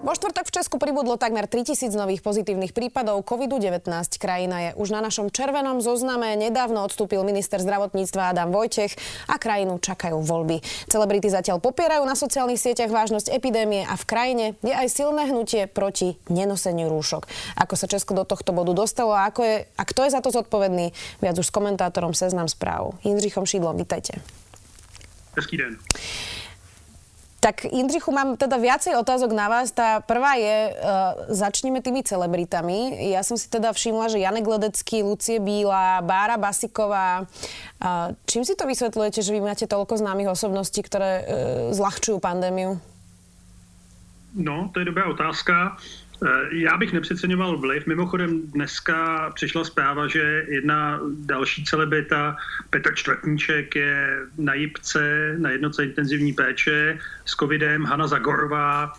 Vo štvrtok v Česku pribudlo takmer 3000 nových pozitívnych prípadov COVID-19. Krajina je už na našom červenom zozname. Nedávno odstúpil minister zdravotníctva Adam Vojtech a krajinu čakajú voľby. Celebrity zatiaľ popierajú na sociálnych sieťach vážnosť epidémie a v krajine je aj silné hnutie proti nenoseniu rúšok. Ako sa Česko do tohto bodu dostalo a, ako je, a kto je za to zodpovedný? Viac už s komentátorom Seznam správ. Jindřichom Šídlom, vítajte. Hezký den. Tak Indrichu, mám teda viacej otázok na vás. Tá prvá je, uh, začneme tými celebritami. Ja som si teda všimla, že Janek Ledecký, Lucie Bíla, Bára Basiková. Uh, čím si to vysvetľujete, že vy máte toľko známych osobností, ktoré uh, zľahčujú pandémiu? No, to je dobrá otázka. Eh, já bych nepřeceňoval vliv. Mimochodem dneska přišla zpráva, že jedna další celebrita, Petr Čtvrtníček, je na jipce na jednoce intenzivní péče s covidem, Hanna Zagorová,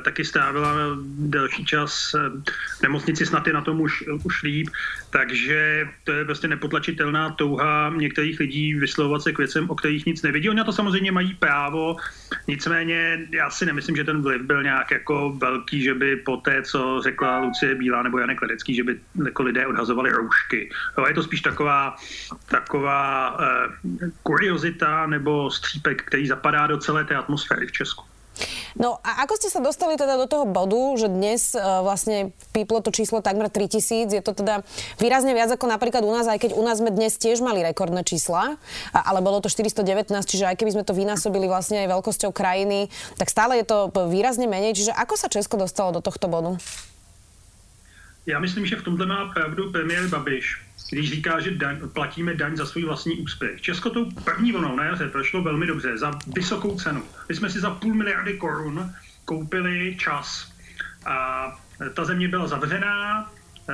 taky strávila delší čas eh, v nemocnici, snad je na tom už, už líp, takže to je prostě nepotlačitelná touha některých lidí vyslovovat se k věcem, o kterých nic nevidí. Oni na to samozřejmě mají právo, nicméně já si nemyslím, že ten vliv byl nějak jako velký, že by po té, co řekla Lucie Bílá nebo Janek Ledecký, že by jako lidé odhazovali roušky. Jo, je to spíš taková, taková eh, kuriozita nebo střípek, který zapadá do celé té atmosféry v Česku. No a ako ste sa dostali teda do toho bodu, že dnes uh, vlastne píplo to číslo takmer 3000, je to teda výrazne viac ako napríklad u nás, aj keď u nás sme dnes tiež mali rekordné čísla, a, ale bolo to 419, čiže aj keby sme to vynásobili vlastne aj veľkosťou krajiny, tak stále je to výrazne menej. Čiže ako sa Česko dostalo do tohto bodu? Já myslím, že v tomhle má pravdu premiér Babiš když říká, že daň, platíme daň za svůj vlastní úspěch. Česko tou první vlnou na jaře prošlo velmi dobře, za vysokou cenu. My jsme si za půl miliardy korun koupili čas. A ta země byla zavřená, eh,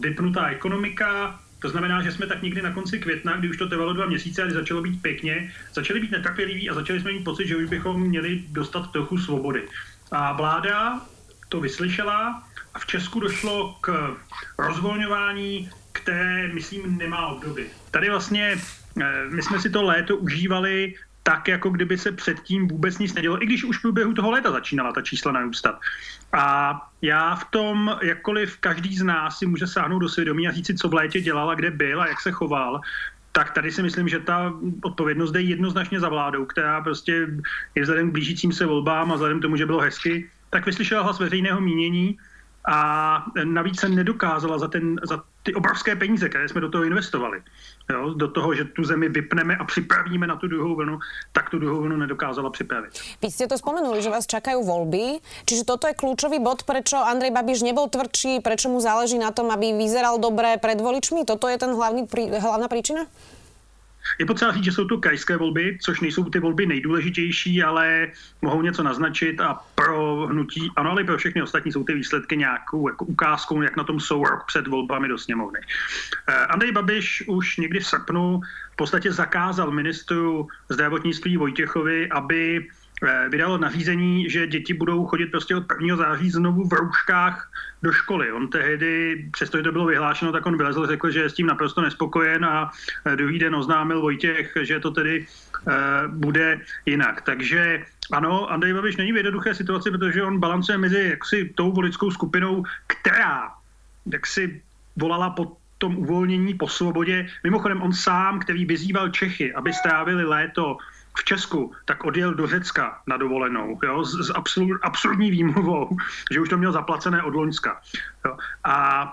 vypnutá ekonomika, to znamená, že jsme tak někdy na konci května, kdy už to trvalo dva měsíce a začalo být pěkně, začali být netrpěliví a začali jsme mít pocit, že už bychom měli dostat trochu svobody. A vláda to vyslyšela a v Česku došlo k rozvolňování které, myslím, nemá obdoby. Tady vlastně eh, my jsme si to léto užívali tak, jako kdyby se předtím vůbec nic nedělo, i když už v průběhu toho léta začínala ta čísla narůstat. A já v tom, jakkoliv každý z nás si může sáhnout do svědomí a říct si, co v létě dělal a kde byl a jak se choval, tak tady si myslím, že ta odpovědnost jde jednoznačně za vládou, která prostě je vzhledem k blížícím se volbám a vzhledem k tomu, že bylo hezky, tak vyslyšela hlas veřejného mínění a navíc se nedokázala za, ten, za ty obrovské peníze, které jsme do toho investovali, jo, do toho, že tu zemi vypneme a připravíme na tu druhou vlnu, tak tu druhou vlnu nedokázala připravit. Vy jste to spomenuli, že vás čakají volby, čiže toto je kľúčový bod, prečo Andrej Babiš nebol tvrdší, prečo mu záleží na tom, aby vyzeral dobré pred voličmi? Toto je ten hlavný, hlavná príčina? Je potřeba říct, že jsou to krajské volby, což nejsou ty volby nejdůležitější, ale mohou něco naznačit a pro hnutí, ano, ale pro všechny ostatní jsou ty výsledky nějakou jako ukázkou, jak na tom jsou rok před volbami do sněmovny. Eh, Andrej Babiš už někdy v srpnu v podstatě zakázal ministru zdravotnictví Vojtěchovi, aby vydalo nařízení, že děti budou chodit prostě od 1. září znovu v rouškách do školy. On tehdy, přestože to bylo vyhlášeno, tak on vylezl, řekl, že je s tím naprosto nespokojen a eh, druhý den oznámil Vojtěch, že to tedy uh, bude jinak. Takže ano, Andrej Babiš není v jednoduché situaci, protože on balancuje mezi jaksi tou voličskou skupinou, která jaksi volala po tom uvolnění po svobodě. Mimochodem on sám, který vyzýval Čechy, aby strávili léto v Česku, tak odjel do Řecka na dovolenou, jo, s, s absurd, absurdní výmluvou, že už to měl zaplacené od Loňska. Jo. A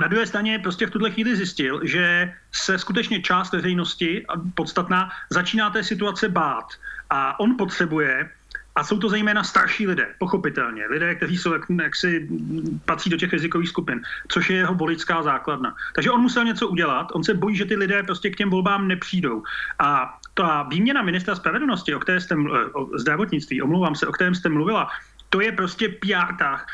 na druhé straně prostě v tuhle chvíli zjistil, že se skutečně část veřejnosti, podstatná, začíná té situace bát. A on potřebuje a jsou to zejména starší lidé, pochopitelně. Lidé, kteří jsou, jak, jak si patří do těch rizikových skupin, což je jeho voličská základna. Takže on musel něco udělat, on se bojí, že ty lidé prostě k těm volbám nepřijdou. A ta výměna ministra spravedlnosti, o které jste, o zdravotnictví, omlouvám se, o kterém jste mluvila, to je prostě PR tah.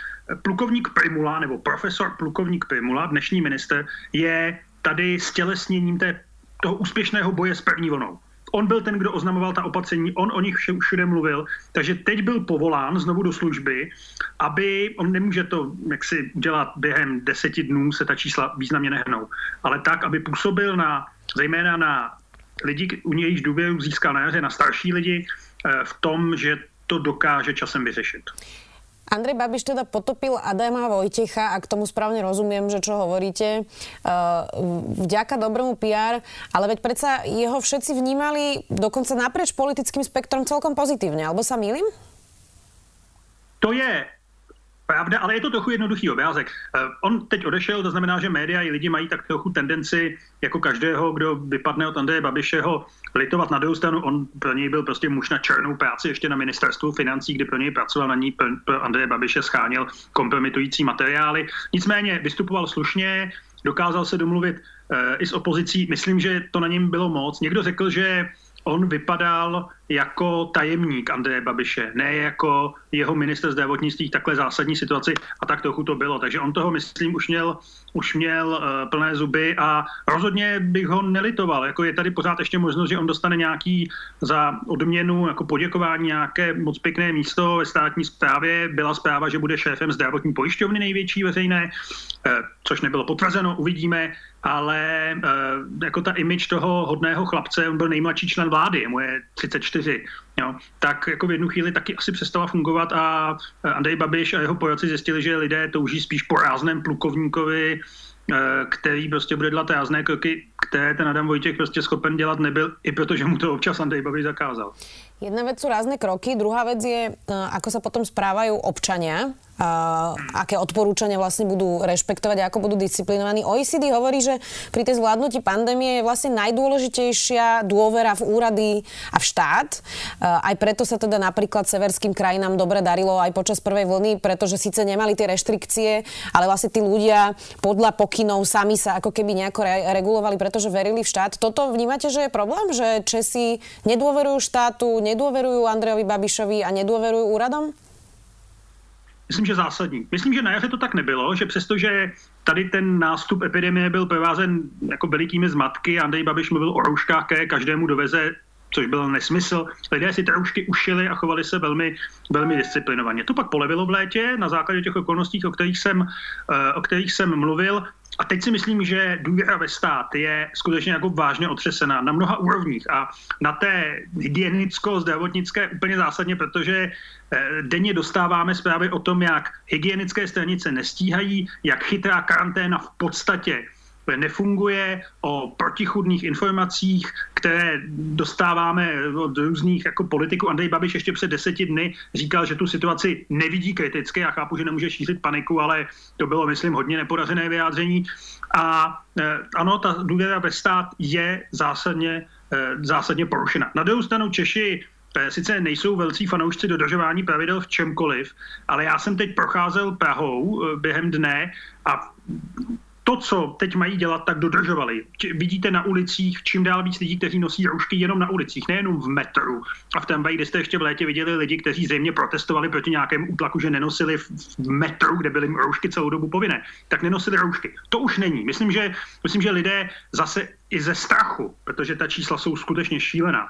Plukovník Primula, nebo profesor plukovník Primula, dnešní minister, je tady stělesněním té, toho úspěšného boje s první vlnou. on byl ten, kdo oznamoval ta opatření, on o nich všude mluvil, takže teď byl povolán znovu do služby, aby, on nemůže to jak si udělat během deseti dnů, se ta čísla významně nehnou, ale tak, aby působil na, zejména na lidi, u nějž důvěru získal na jaře, na starší lidi, eh, v tom, že to dokáže časem vyřešit. Andrej Babiš teda potopil Adama Vojtecha, ak tomu správne rozumiem, že čo hovoríte, uh, vďaka dobrému PR, ale veď predsa jeho všetci vnímali dokonca naprieč politickým spektrom celkom pozitívne, alebo sa mýlim? To je pravda, ale je to trochu jednoduchý obrázek. Uh, on teď odešel, to znamená, že média i lidi mají tak trochu tendenci, jako každého, kdo vypadne od Andreje Babišeho, litovat na druhou stranu. On pro něj byl prostě muž na černou práci ještě na ministerstvu financí, kdy pro něj pracoval na ní pro Andreje Babiše scháněl kompromitující materiály. Nicméně vystupoval slušně, dokázal se domluvit uh, i s opozicí. Myslím, že to na něm bylo moc. Někdo řekl, že on vypadal jako tajemník Andreje Babiše, ne jako jeho minister zdravotnictví v takhle zásadní situaci a tak trochu to bylo. Takže on toho, myslím, už měl, už měl uh, plné zuby a rozhodně bych ho nelitoval. Jako je tady pořád ještě možnost, že on dostane nějaký za odměnu, jako poděkování nějaké moc pěkné místo ve státní správě. Byla zpráva, že bude šéfem zdravotní pojišťovny největší veřejné, uh, což nebylo potvrzeno, uvidíme ale uh, jako ta image toho hodného chlapce, on byl nejmladší člen vlády, mu je 34, jo, tak jako v jednu chvíli taky asi přestala fungovat a Andrej Babiš a jeho poradci zjistili, že lidé touží spíš po rázném plukovníkovi, uh, který prostě bude dělat rázné kroky, které ten Adam Vojtěch prostě schopen dělat nebyl, i protože mu to občas Andrej Babiš zakázal. Jedna vec sú rázne kroky, druhá vec je, ako sa potom správajú občania aké odporúčania vlastne budú rešpektovať a ako budú disciplinovaní. OECD hovorí, že pri tej zvládnutí pandémie je vlastne najdôležitejšia dôvera v úrady a v štát. Aj preto sa teda napríklad severským krajinám dobre darilo aj počas prvej vlny, pretože síce nemali tie reštrikcie, ale vlastne tí ľudia podľa pokynov sami sa ako keby nejako re- regulovali, pretože verili v štát. Toto vnímate, že je problém, že Česi nedôverujú štátu, nedôverujú Andrejovi Babišovi a nedôverujú úradom? Myslím, že zásadní. Myslím, že na jaře to tak nebylo, že přestože tady ten nástup epidemie byl provázen jako velikými zmatky, Andrej Babiš mluvil o rouškách, které každému doveze což byl nesmysl. Lidé si ty roušky ušili a chovali se velmi, velmi disciplinovaně. To pak polevilo v létě na základě těch okolností, o kterých jsem, eh, o kterých jsem mluvil. A teď si myslím, že důvěra ve stát je skutečně jako vážně otřesená na mnoha úrovních a na té hygienicko-zdravotnické úplně zásadně, protože eh, denně dostáváme zprávy o tom, jak hygienické stanice nestíhají, jak chytrá karanténa v podstatě nefunguje, o protichudných informacích, které dostáváme od různých jako politiků. Andrej Babiš ještě před deseti dny říkal, že tu situaci nevidí kriticky. Já chápu, že nemůže šířit paniku, ale to bylo, myslím, hodně nepodařené vyjádření. A e, ano, ta důvěra ve stát je zásadně, e, zásadně porušena. Na druhou stranu Češi e, sice nejsou velcí fanoušci dodržování pravidel v čemkoliv, ale já jsem teď procházel Prahou během dne a to, co teď mají dělat, tak dodržovali. Vidíte na ulicích čím dál víc lidí, kteří nosí roušky jenom na ulicích, nejenom v metru. A v Tramvaji, kde jste ještě v létě viděli lidi, kteří zřejmě protestovali proti nějakému útlaku, že nenosili v metru, kde byly roušky celou dobu povinné, tak nenosili roušky. To už není. Myslím, že, myslím, že lidé zase i ze strachu, protože ta čísla jsou skutečně šílená,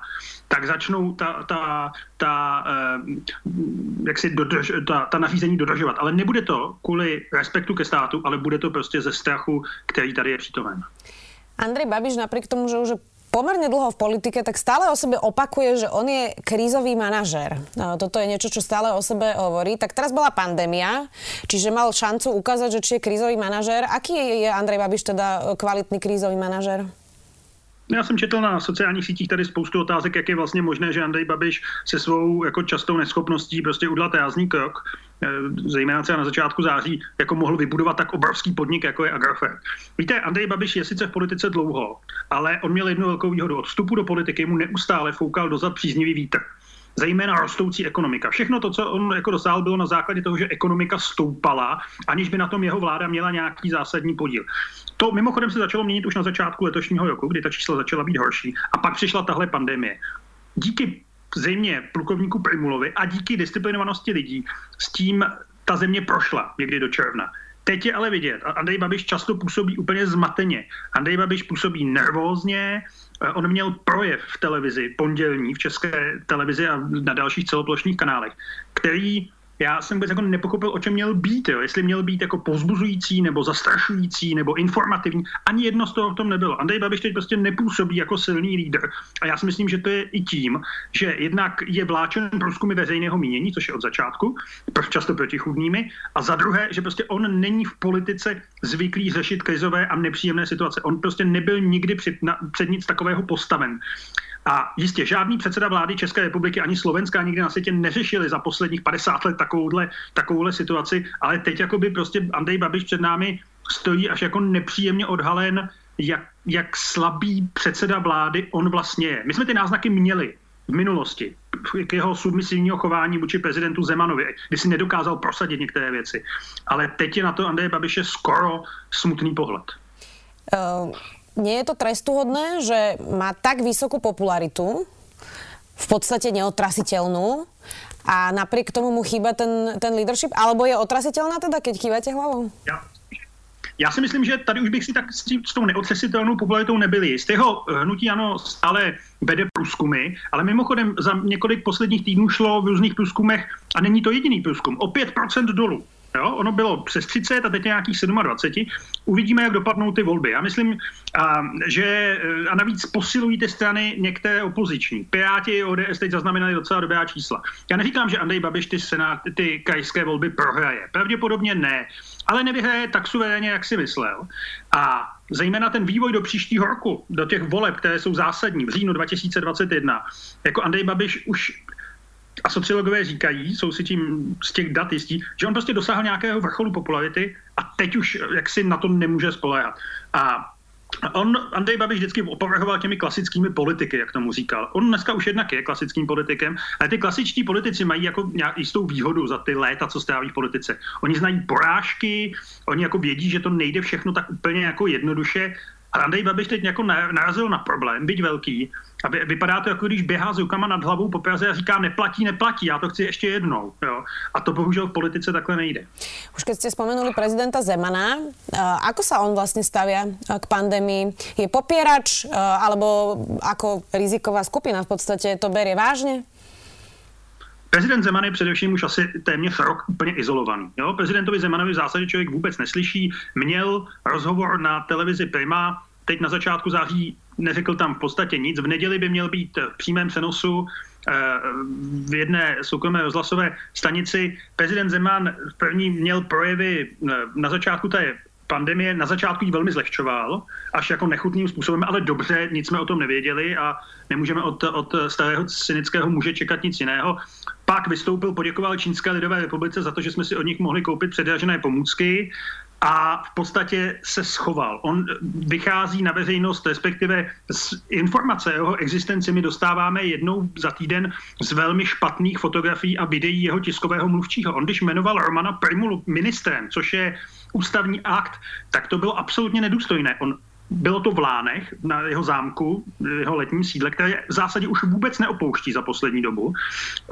tak začnou ta, ta, ta, eh, jak si dodrž, ta, ta nařízení dodržovat. Ale nebude to kvůli respektu ke státu, ale bude to prostě ze strachu, který tady je přítomen. Andrej Babiš napriek tomu, že už pomerne dlho v politike, tak stále o sebe opakuje, že on je krízový manažér. No, toto je niečo, čo stále o sebe hovorí. Tak teraz bola pandémia, čiže mal šancu ukázať, že či je krízový manažér. Aký je Andrej Babiš teda kvalitný krízový manažér? Já jsem četl na sociálních sítích tady spoustu otázek, jak je vlastně možné, že Andrej Babiš se svou jako častou neschopností prostě udělat rázný krok, eh, zejména třeba na začátku září, jako mohl vybudovat tak obrovský podnik, jako je Agrofert. Víte, Andrej Babiš je sice v politice dlouho, ale on měl jednu velkou výhodu. Od vstupu do politiky mu neustále foukal dozad příznivý vítr zejména rostoucí ekonomika. Všechno to, co on jako dosáhl, bylo na základě toho, že ekonomika stoupala, aniž by na tom jeho vláda měla nějaký zásadní podíl. To mimochodem se začalo měnit už na začátku letošního roku, kdy ta čísla začala být horší. A pak přišla tahle pandemie. Díky zřejmě plukovníku Primulovi a díky disciplinovanosti lidí s tím ta země prošla někdy do června. Teď je ale vidět, Andrej Babiš často působí úplně zmateně. Andrej Babiš působí nervózně, On měl projev v televizi, pondělní, v české televizi a na dalších celoplošných kanálech, který já jsem vůbec jako nepochopil, o čem měl být. Jo. Jestli měl být jako pozbuzující, nebo zastrašující, nebo informativní. Ani jedno z toho v tom nebylo. Andrej Babiš teď prostě nepůsobí jako silný lídr. A já si myslím, že to je i tím, že jednak je vláčen průzkumy veřejného mínění, což je od začátku, často protichudnými, a za druhé, že prostě on není v politice zvyklý řešit krizové a nepříjemné situace. On prostě nebyl nikdy před, na, před nic takového postaven. A jistě žádný předseda vlády České republiky ani Slovenska nikdy na světě neřešili za posledních 50 let takovouhle, takovouhle situaci, ale teď jako by prostě Andrej Babiš před námi stojí až jako nepříjemně odhalen, jak, jak slabý předseda vlády on vlastně je. My jsme ty náznaky měli v minulosti k jeho submisivního chování vůči prezidentu Zemanovi, kdy si nedokázal prosadit některé věci. Ale teď je na to Andrej Babiše skoro smutný pohled. Uh nie je to trestuhodné, že má tak vysokú popularitu, v podstate neotrasiteľnú, a napriek tomu mu chýba ten, ten leadership? Alebo je otrasiteľná teda, keď kývate hlavou? Ja, já si myslím, že tady už bych si tak s, tím, s tou neotřesitelnou popularitou nebyl jist. Jeho hnutí ano stále vede průzkumy, ale mimochodem za několik posledních týdnů šlo v různých průzkumech, a není to jediný průzkum, o 5% dolů. Jo, ono bylo přes 30 a teď nějakých 27. Uvidíme, jak dopadnou ty volby. Já myslím, a, že a navíc posilují ty strany některé opoziční. Piráti ODS teď zaznamenali docela dobrá čísla. Já neříkám, že Andrej Babiš ty, senát, ty krajské volby prohraje. Pravděpodobně ne. Ale nevyhraje tak suverénně, jak si myslel. A zejména ten vývoj do příštího roku, do těch voleb, které jsou zásadní v říjnu 2021, jako Andrej Babiš už a sociologové říkají, jsou si tím z těch dat jistí, že on prostě dosáhl nějakého vrcholu popularity a teď už jaksi na to nemůže spoléhat. A On, Andrej Babiš vždycky opovrhoval těmi klasickými politiky, jak tomu říkal. On dneska už jednak je klasickým politikem, ale ty klasičtí politici mají jako jistou výhodu za ty léta, co stráví v politice. Oni znají porážky, oni jako vědí, že to nejde všechno tak úplně jako jednoduše a Andrej Babiš teď jako narazil na problém, byť velký, a vypadá to, jako když běhá s rukama nad hlavou po Praze a říká neplatí, neplatí, já to chci ještě jednou. Jo. A to bohužel v politice takhle nejde. Už keď ste spomenuli prezidenta Zemana, ako sa on vlastne stavia k pandémii? Je popierač, alebo ako riziková skupina v podstate to berie vážně? Prezident Zeman je především už asi téměř rok úplně izolovaný. Jo? Prezidentovi Zemanovi v zásadě člověk vůbec neslyší. Měl rozhovor na televizi Prima, teď na začátku září neřekl tam v podstatě nic. V neděli by měl být v přímém přenosu eh, v jedné soukromé rozhlasové stanici. Prezident Zeman v první měl projevy eh, na začátku té pandemie, na začátku ji velmi zlehčoval, až jako nechutným způsobem, ale dobře, nic jsme o tom nevěděli a nemůžeme od, od starého cynického muže čekat nic jiného. Pak vystoupil, poděkoval Čínské lidové republice za to, že jsme si od nich mohli koupit předražené pomůcky a v podstatě se schoval. On vychází na veřejnost, respektive z informace o jeho existenci my dostáváme jednou za týden z velmi špatných fotografií a videí jeho tiskového mluvčího. On když jmenoval Romana Primulu ministrem, což je ústavní akt, tak to bylo absolutně nedůstojné. On bylo to v Lánech, na jeho zámku, jeho letním sídle, které v zásadě už vůbec neopouští za poslední dobu.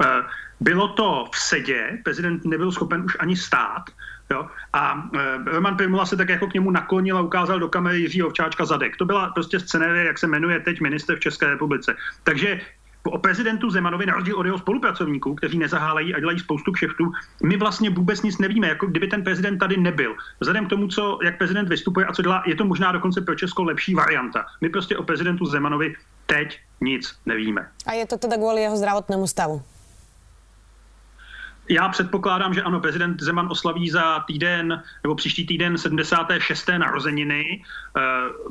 Eh, bylo to v sedě, prezident nebyl schopen už ani stát, Jo? A e, Roman Primula se tak jako k němu naklonil a ukázal do kamery Jiří Ovčáčka zadek. To byla prostě scenérie, jak se jmenuje teď minister v České republice. Takže o prezidentu Zemanovi, na rozdíl od jeho spolupracovníků, kteří nezahálejí a dělají spoustu kšeftů, my vlastně vůbec nic nevíme, jako kdyby ten prezident tady nebyl. Vzhledem k tomu, co, jak prezident vystupuje a co dělá, je to možná dokonce pro Česko lepší varianta. My prostě o prezidentu Zemanovi teď nic nevíme. A je to teda kvůli jeho zdravotnému stavu? Já předpokládám, že ano, prezident Zeman oslaví za týden nebo příští týden 76. narozeniny. Eh,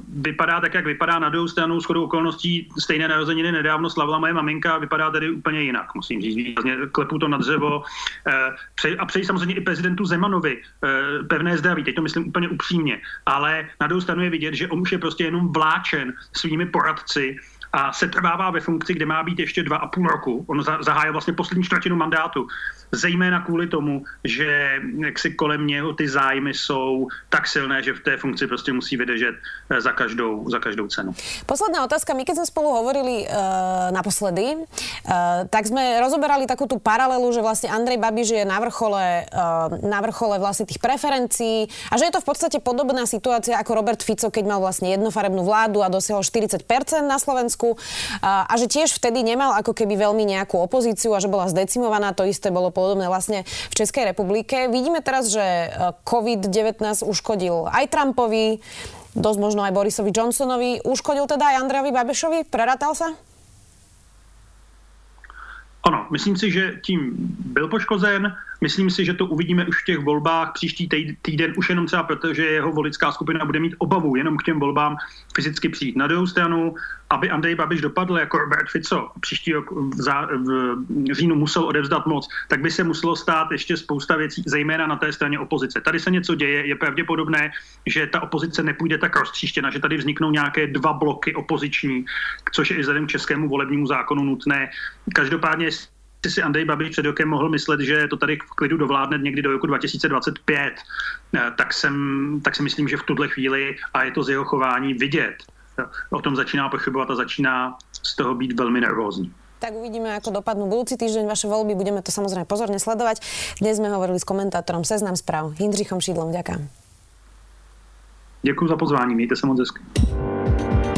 vypadá tak, jak vypadá na druhou stranu shodou okolností stejné narozeniny nedávno slavila moje maminka vypadá tedy úplně jinak, musím říct. Vlastně klepu to na dřevo. Eh, a přeji samozřejmě i prezidentu Zemanovi eh, pevné zdraví, teď to myslím úplně upřímně. Ale na druhou stranu je vidět, že on už je prostě jenom vláčen svými poradci a setrvává ve funkci, kde má být ještě dva a půl roku. On zahájil vlastně poslední čtvrtinu mandátu zejména kvůli tomu, že jak si kolem něho ty zájmy jsou tak silné, že v té funkci prostě musí vydržet eh, za každou, za každou cenu. Posledná otázka. My keď sme spolu hovorili uh, naposledy, uh, tak sme rozoberali takú tú paralelu, že vlastne Andrej Babiš je na vrchole, uh, na vrchole vlastne tých preferencií a že je to v podstate podobná situácia ako Robert Fico, keď mal vlastne jednofarebnú vládu a dosiahol 40% na Slovensku uh, a že tiež vtedy nemal ako keby veľmi nejakú opozíciu a že bola zdecimovaná. To isté bolo podobné vlastne v Českej republike. Vidíme teraz, že e, COVID-19 uškodil aj Trumpovi, dosť možno aj Borisovi Johnsonovi. Uškodil teda aj Andrejovi Babešovi? Preratal sa? Ano, myslím si, že tím byl poškozen. Myslím si, že to uvidíme už v těch volbách příští týden, už jenom třeba proto, že jeho voličská skupina bude mít obavu jenom k těm volbám fyzicky přijít. Na druhou stranu, aby Andrej Babiš dopadl jako Robert Fico, příští rok v, zá, v říjnu musel odevzdat moc, tak by se muselo stát ještě spousta věcí, zejména na té straně opozice. Tady se něco děje, je pravděpodobné, že ta opozice nepůjde tak roztříštěna, že tady vzniknou nějaké dva bloky opoziční, což je i vzhledem k českému volebnímu zákonu nutné. Každopádně si Andrej Babiš před rokem mohl myslet, že to tady v klidu dovládne někdy do roku 2025, eh, tak, jsem, tak si myslím, že v tuhle chvíli, a je to z jeho chování vidět, o tom začíná pochybovat a začíná z toho být velmi nervózní. Tak uvidíme, ako dopadnú budúci týždeň vaše voľby. Budeme to samozrejme pozorne sledovať. Dnes sme hovorili s komentátorom Seznam správ Jindřichom Šídlom. Ďakujem. Ďakujem za pozvání. Mějte sa moc hezky.